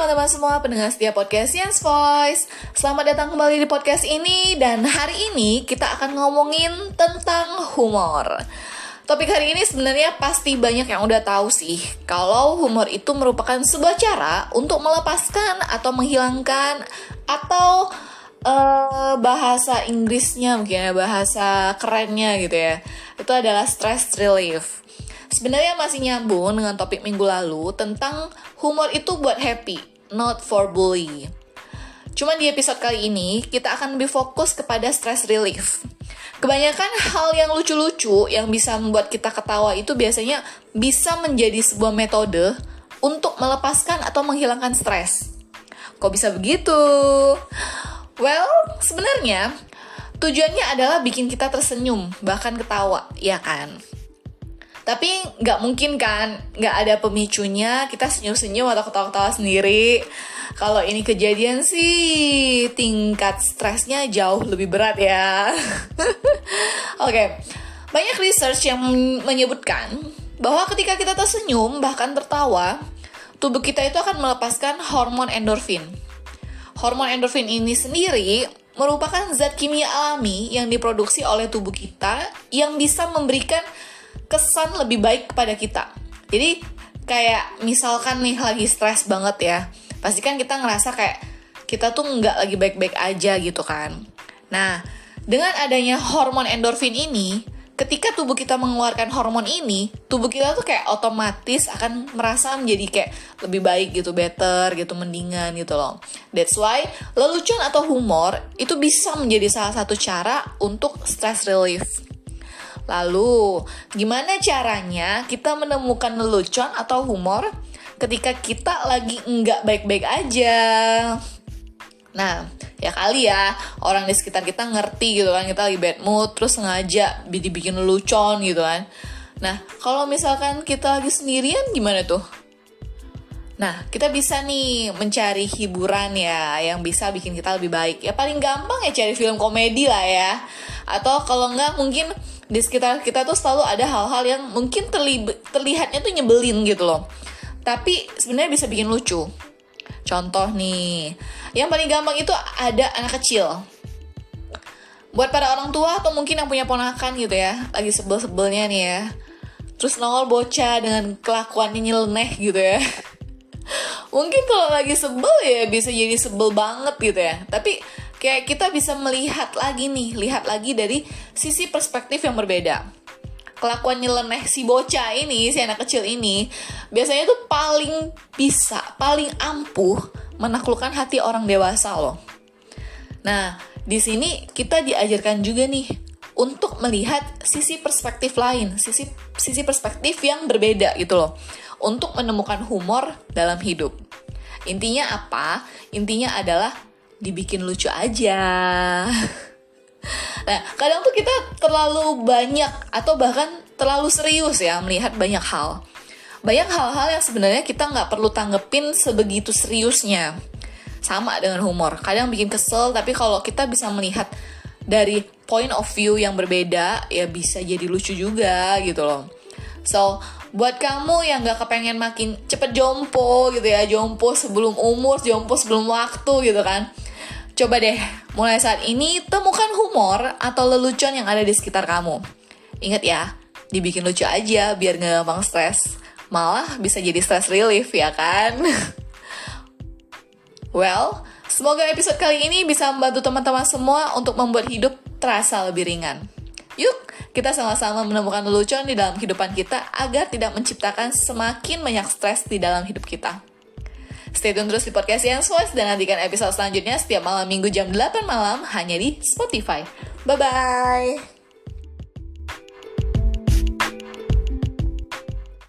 teman-teman semua pendengar setiap podcast Science Voice. Selamat datang kembali di podcast ini Dan hari ini kita akan ngomongin tentang humor. Topik hari ini sebenarnya pasti banyak yang udah tahu sih Kalau humor itu merupakan sebuah cara untuk melepaskan atau menghilangkan Atau uh, bahasa Inggrisnya mungkin ya Bahasa kerennya gitu ya. Itu adalah stress relief Sebenarnya masih nyambung dengan topik minggu lalu tentang humor itu buat happy, not for bully. Cuma di episode kali ini, kita akan lebih fokus kepada stress relief. Kebanyakan hal yang lucu-lucu yang bisa membuat kita ketawa itu biasanya bisa menjadi sebuah metode untuk melepaskan atau menghilangkan stres. Kok bisa begitu? Well, sebenarnya tujuannya adalah bikin kita tersenyum, bahkan ketawa, ya kan? Tapi nggak mungkin kan, nggak ada pemicunya, kita senyum-senyum atau ketawa-ketawa sendiri. Kalau ini kejadian sih, tingkat stresnya jauh lebih berat ya. Oke, okay. banyak research yang menyebutkan bahwa ketika kita tersenyum, bahkan tertawa, tubuh kita itu akan melepaskan hormon endorfin. Hormon endorfin ini sendiri merupakan zat kimia alami yang diproduksi oleh tubuh kita yang bisa memberikan kesan lebih baik kepada kita. Jadi kayak misalkan nih lagi stres banget ya, pasti kan kita ngerasa kayak kita tuh nggak lagi baik-baik aja gitu kan. Nah, dengan adanya hormon endorfin ini, ketika tubuh kita mengeluarkan hormon ini, tubuh kita tuh kayak otomatis akan merasa menjadi kayak lebih baik gitu, better gitu, mendingan gitu loh. That's why lelucon atau humor itu bisa menjadi salah satu cara untuk stress relief. Lalu, gimana caranya kita menemukan lelucon atau humor ketika kita lagi nggak baik-baik aja? Nah, ya kali ya orang di sekitar kita ngerti gitu kan kita lagi bad mood terus sengaja dibikin lelucon gitu kan. Nah, kalau misalkan kita lagi sendirian gimana tuh? Nah, kita bisa nih mencari hiburan ya yang bisa bikin kita lebih baik. Ya paling gampang ya cari film komedi lah ya. Atau kalau nggak mungkin di sekitar kita tuh selalu ada hal-hal yang mungkin terli terlihatnya tuh nyebelin gitu loh. Tapi sebenarnya bisa bikin lucu. Contoh nih yang paling gampang itu ada anak kecil. Buat para orang tua atau mungkin yang punya ponakan gitu ya lagi sebel-sebelnya nih ya. Terus nongol bocah dengan kelakuannya nyeleneh gitu ya. Mungkin kalau lagi sebel ya bisa jadi sebel banget gitu ya. Tapi kayak kita bisa melihat lagi nih, lihat lagi dari sisi perspektif yang berbeda. Kelakuan nyeleneh si bocah ini, si anak kecil ini, biasanya tuh paling bisa, paling ampuh menaklukkan hati orang dewasa loh. Nah, di sini kita diajarkan juga nih untuk melihat sisi perspektif lain, sisi sisi perspektif yang berbeda gitu loh. Untuk menemukan humor dalam hidup. Intinya apa? Intinya adalah dibikin lucu aja. Nah, kadang tuh kita terlalu banyak atau bahkan terlalu serius ya melihat banyak hal. Banyak hal-hal yang sebenarnya kita nggak perlu tanggepin sebegitu seriusnya. Sama dengan humor. Kadang bikin kesel, tapi kalau kita bisa melihat dari point of view yang berbeda, ya bisa jadi lucu juga gitu loh. So, buat kamu yang gak kepengen makin cepet jompo gitu ya, jompo sebelum umur, jompo sebelum waktu gitu kan Coba deh, mulai saat ini temukan humor atau lelucon yang ada di sekitar kamu. Ingat ya, dibikin lucu aja biar gak gampang stres. Malah bisa jadi stress relief ya kan? well, semoga episode kali ini bisa membantu teman-teman semua untuk membuat hidup terasa lebih ringan. Yuk, kita sama-sama menemukan lelucon di dalam kehidupan kita agar tidak menciptakan semakin banyak stres di dalam hidup kita. Stay tune terus di podcast yang Voice dan nantikan episode selanjutnya setiap malam minggu jam 8 malam hanya di Spotify. Bye-bye!